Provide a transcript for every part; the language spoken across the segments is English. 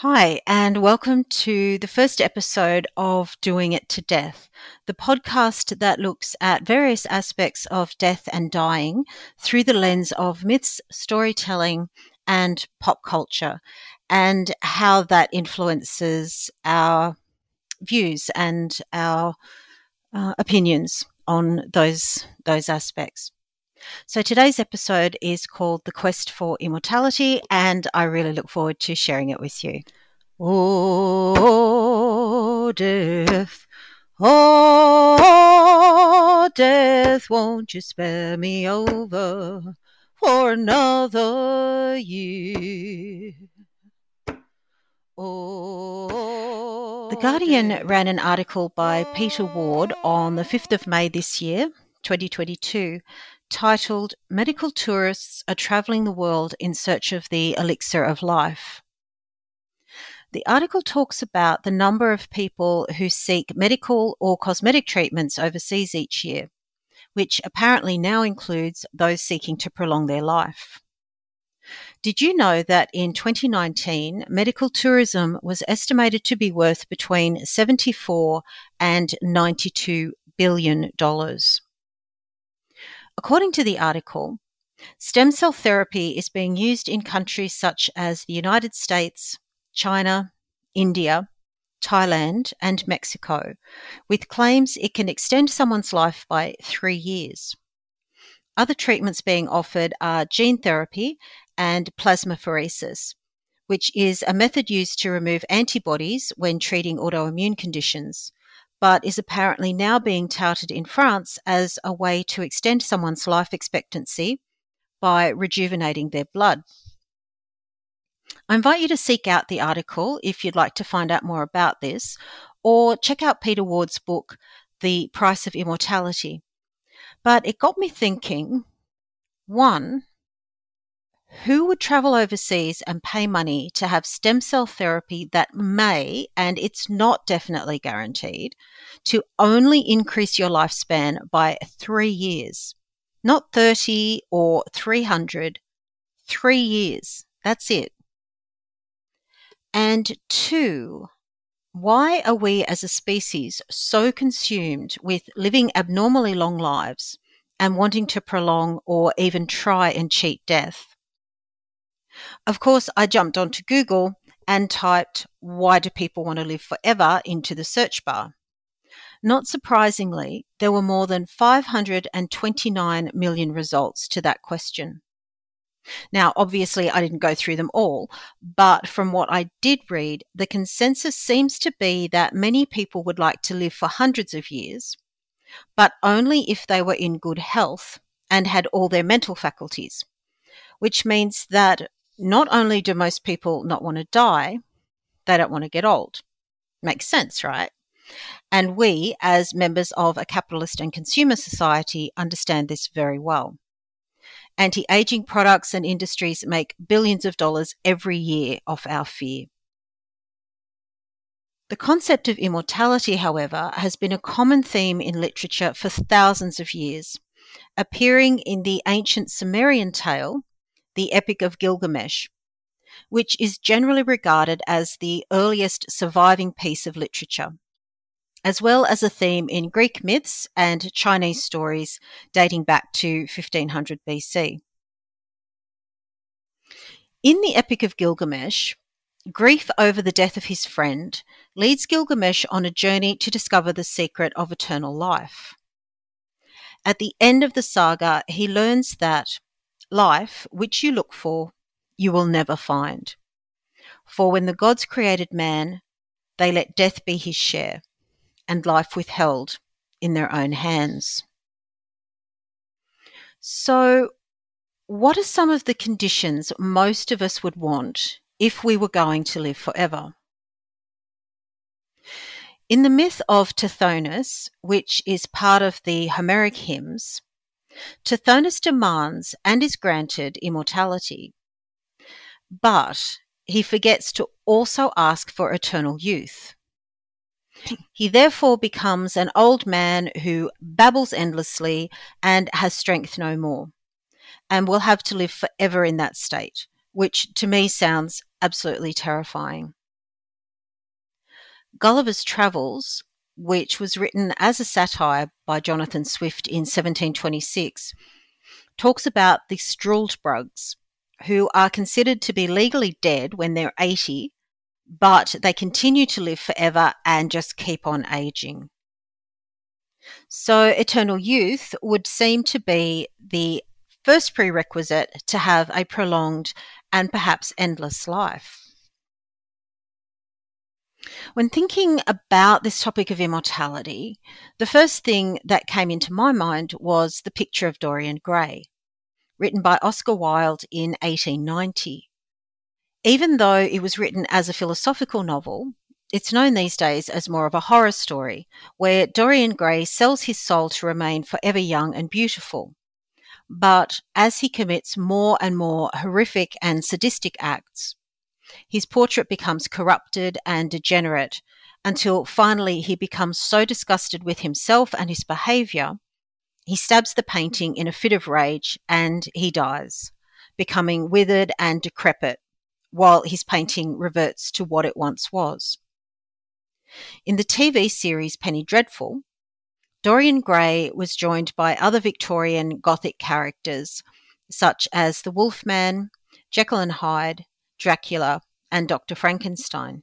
Hi, and welcome to the first episode of Doing It to Death, the podcast that looks at various aspects of death and dying through the lens of myths, storytelling, and pop culture, and how that influences our views and our uh, opinions on those those aspects. So today's episode is called The Quest for Immortality, and I really look forward to sharing it with you. Oh, death, oh, death, won't you spare me over for another year? Oh, the Guardian death. ran an article by Peter Ward on the 5th of May this year, 2022, titled Medical Tourists Are Travelling the World in Search of the Elixir of Life. The article talks about the number of people who seek medical or cosmetic treatments overseas each year, which apparently now includes those seeking to prolong their life. Did you know that in 2019, medical tourism was estimated to be worth between 74 and 92 billion dollars? According to the article, stem cell therapy is being used in countries such as the United States, China, India, Thailand, and Mexico, with claims it can extend someone's life by three years. Other treatments being offered are gene therapy and plasmapheresis, which is a method used to remove antibodies when treating autoimmune conditions, but is apparently now being touted in France as a way to extend someone's life expectancy by rejuvenating their blood. I invite you to seek out the article if you'd like to find out more about this, or check out Peter Ward's book, The Price of Immortality. But it got me thinking one, who would travel overseas and pay money to have stem cell therapy that may, and it's not definitely guaranteed, to only increase your lifespan by three years? Not 30 or 300, three years. That's it. And two, why are we as a species so consumed with living abnormally long lives and wanting to prolong or even try and cheat death? Of course, I jumped onto Google and typed, Why do people want to live forever into the search bar? Not surprisingly, there were more than 529 million results to that question. Now, obviously, I didn't go through them all, but from what I did read, the consensus seems to be that many people would like to live for hundreds of years, but only if they were in good health and had all their mental faculties, which means that not only do most people not want to die, they don't want to get old. Makes sense, right? And we, as members of a capitalist and consumer society, understand this very well. Anti aging products and industries make billions of dollars every year off our fear. The concept of immortality, however, has been a common theme in literature for thousands of years, appearing in the ancient Sumerian tale, the Epic of Gilgamesh, which is generally regarded as the earliest surviving piece of literature as well as a theme in Greek myths and Chinese stories dating back to 1500 BC. In the Epic of Gilgamesh, grief over the death of his friend leads Gilgamesh on a journey to discover the secret of eternal life. At the end of the saga, he learns that life, which you look for, you will never find. For when the gods created man, they let death be his share and life withheld in their own hands. So, what are some of the conditions most of us would want if we were going to live forever? In the myth of Tithonus, which is part of the Homeric hymns, Tithonus demands and is granted immortality, but he forgets to also ask for eternal youth. He therefore becomes an old man who babbles endlessly and has strength no more, and will have to live forever in that state, which to me sounds absolutely terrifying. Gulliver's Travels, which was written as a satire by Jonathan Swift in 1726, talks about the Struldbrugs, who are considered to be legally dead when they're 80, but they continue to live forever and just keep on aging. So, eternal youth would seem to be the first prerequisite to have a prolonged and perhaps endless life. When thinking about this topic of immortality, the first thing that came into my mind was the picture of Dorian Gray, written by Oscar Wilde in 1890. Even though it was written as a philosophical novel, it's known these days as more of a horror story, where Dorian Gray sells his soul to remain forever young and beautiful. But as he commits more and more horrific and sadistic acts, his portrait becomes corrupted and degenerate until finally he becomes so disgusted with himself and his behaviour, he stabs the painting in a fit of rage and he dies, becoming withered and decrepit, while his painting reverts to what it once was. In the TV series Penny Dreadful, Dorian Gray was joined by other Victorian Gothic characters such as the Wolfman, Jekyll and Hyde, Dracula, and Dr. Frankenstein.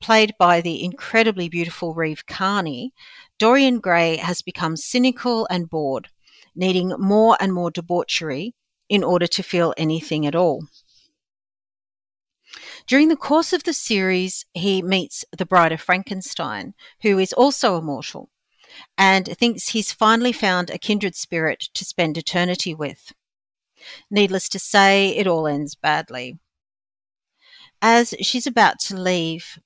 Played by the incredibly beautiful Reeve Carney, Dorian Gray has become cynical and bored, needing more and more debauchery in order to feel anything at all. During the course of the series, he meets the bride of Frankenstein, who is also immortal, and thinks he's finally found a kindred spirit to spend eternity with. Needless to say, it all ends badly. As she's about to leave,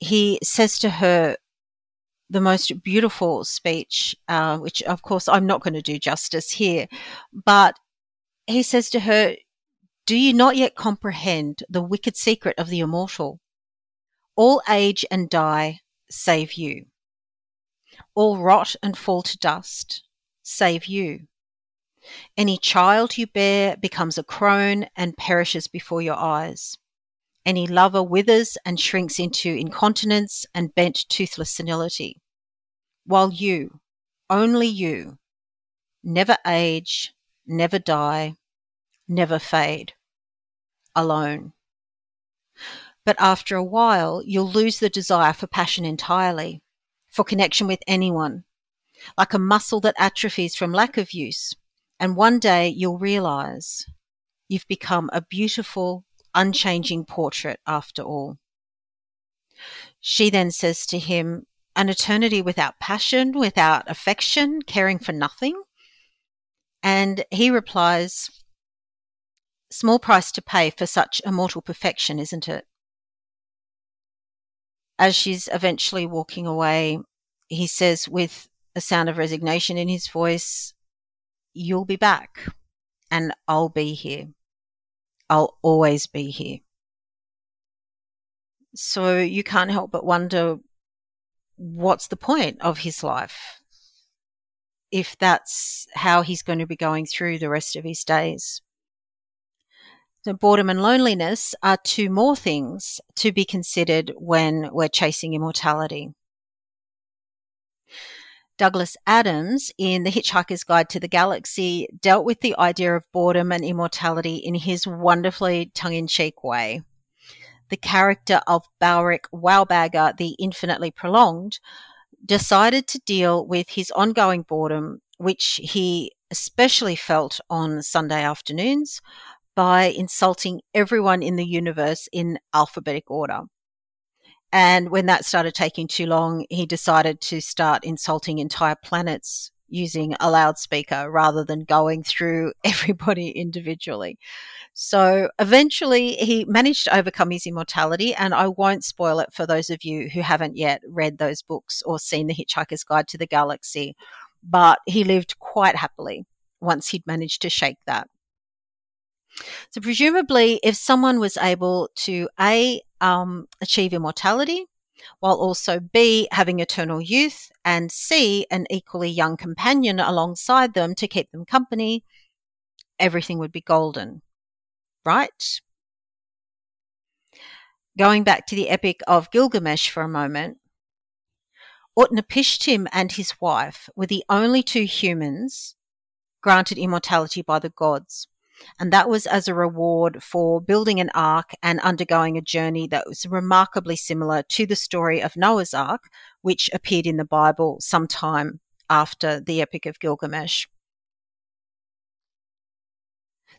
he says to her the most beautiful speech, uh, which of course I'm not going to do justice here, but he says to her, Do you not yet comprehend the wicked secret of the immortal? All age and die, save you. All rot and fall to dust, save you. Any child you bear becomes a crone and perishes before your eyes. Any lover withers and shrinks into incontinence and bent toothless senility. While you, only you, never age, never die, never fade. Alone. But after a while, you'll lose the desire for passion entirely, for connection with anyone, like a muscle that atrophies from lack of use. And one day you'll realize you've become a beautiful, unchanging portrait after all. She then says to him, An eternity without passion, without affection, caring for nothing? And he replies, Small price to pay for such immortal perfection, isn't it? As she's eventually walking away, he says with a sound of resignation in his voice, You'll be back, and I'll be here. I'll always be here. So you can't help but wonder what's the point of his life if that's how he's going to be going through the rest of his days. So, boredom and loneliness are two more things to be considered when we're chasing immortality. Douglas Adams in The Hitchhiker's Guide to the Galaxy dealt with the idea of boredom and immortality in his wonderfully tongue in cheek way. The character of Balric Wowbagger, the infinitely prolonged, decided to deal with his ongoing boredom, which he especially felt on Sunday afternoons, by insulting everyone in the universe in alphabetic order. And when that started taking too long, he decided to start insulting entire planets using a loudspeaker rather than going through everybody individually. So eventually he managed to overcome his immortality, and I won't spoil it for those of you who haven't yet read those books or seen The Hitchhiker's Guide to the Galaxy. But he lived quite happily once he'd managed to shake that. So, presumably, if someone was able to A, um, achieve immortality, while also B, having eternal youth, and C, an equally young companion alongside them to keep them company, everything would be golden. Right? going back to the Epic of Gilgamesh for a moment, Utnapishtim and his wife were the only two humans granted immortality by the gods. And that was as a reward for building an ark and undergoing a journey that was remarkably similar to the story of Noah's Ark, which appeared in the Bible sometime after the Epic of Gilgamesh.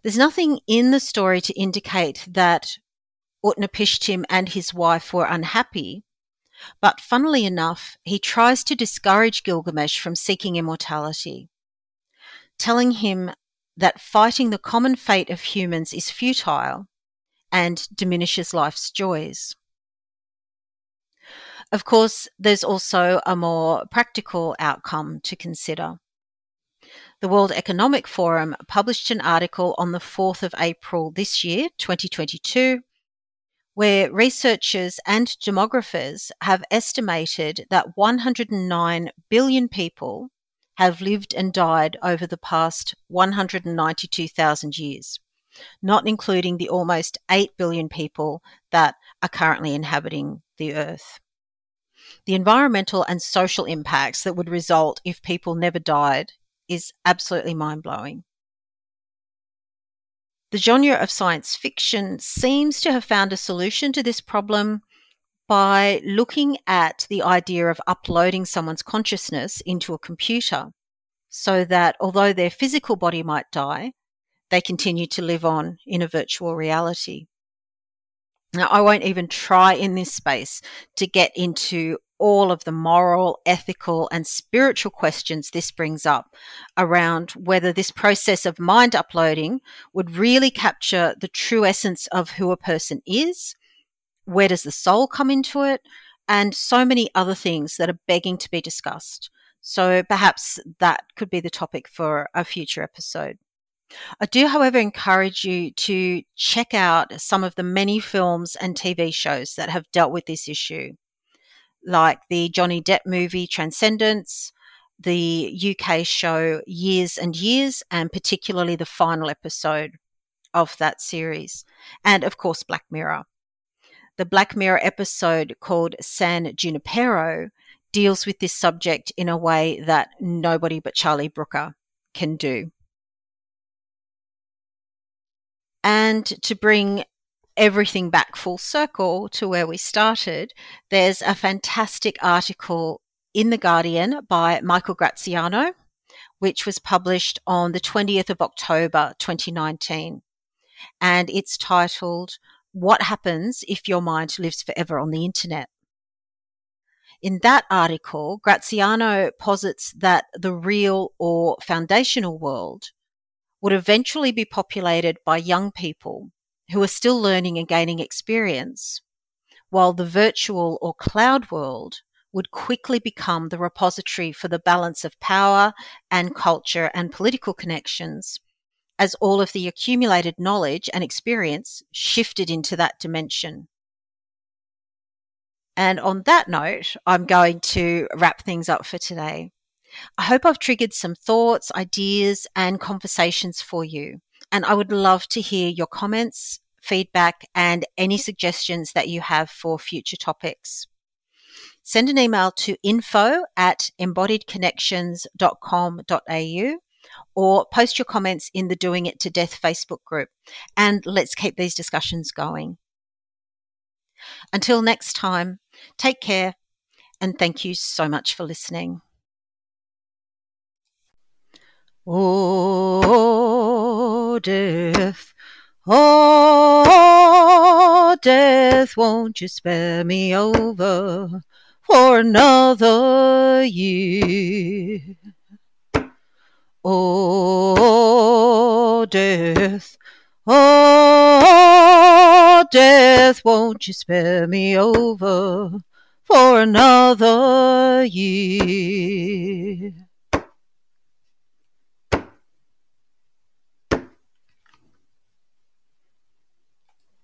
There's nothing in the story to indicate that Utnapishtim and his wife were unhappy, but funnily enough, he tries to discourage Gilgamesh from seeking immortality, telling him that fighting the common fate of humans is futile and diminishes life's joys. Of course, there's also a more practical outcome to consider. The World Economic Forum published an article on the 4th of April this year, 2022, where researchers and demographers have estimated that 109 billion people have lived and died over the past 192,000 years, not including the almost 8 billion people that are currently inhabiting the Earth. The environmental and social impacts that would result if people never died is absolutely mind blowing. The genre of science fiction seems to have found a solution to this problem by looking at the idea of uploading someone's consciousness into a computer so that although their physical body might die, they continue to live on in a virtual reality. Now, I won't even try in this space to get into all of the moral, ethical, and spiritual questions this brings up around whether this process of mind uploading would really capture the true essence of who a person is, where does the soul come into it, and so many other things that are begging to be discussed. So perhaps that could be the topic for a future episode. I do, however, encourage you to check out some of the many films and TV shows that have dealt with this issue like the Johnny Depp movie Transcendence, the UK show Years and Years, and particularly the final episode of that series, and of course Black Mirror. The Black Mirror episode called San Junipero deals with this subject in a way that nobody but Charlie Brooker can do. And to bring everything back full circle to where we started, there's a fantastic article in The Guardian by Michael Graziano, which was published on the 20th of October 2019. And it's titled, What Happens If Your Mind Lives Forever on the Internet? In that article, Graziano posits that the real or foundational world would eventually be populated by young people who are still learning and gaining experience, while the virtual or cloud world would quickly become the repository for the balance of power and culture and political connections as all of the accumulated knowledge and experience shifted into that dimension. And on that note, I'm going to wrap things up for today. I hope I've triggered some thoughts, ideas, and conversations for you. And I would love to hear your comments, feedback, and any suggestions that you have for future topics. Send an email to info at embodiedconnections.com.au or post your comments in the Doing It to Death Facebook group. And let's keep these discussions going. Until next time, take care and thank you so much for listening. Oh, death. Oh, death, won't you spare me over for another year? Oh, death. Oh, death, won't you spare me over for another year?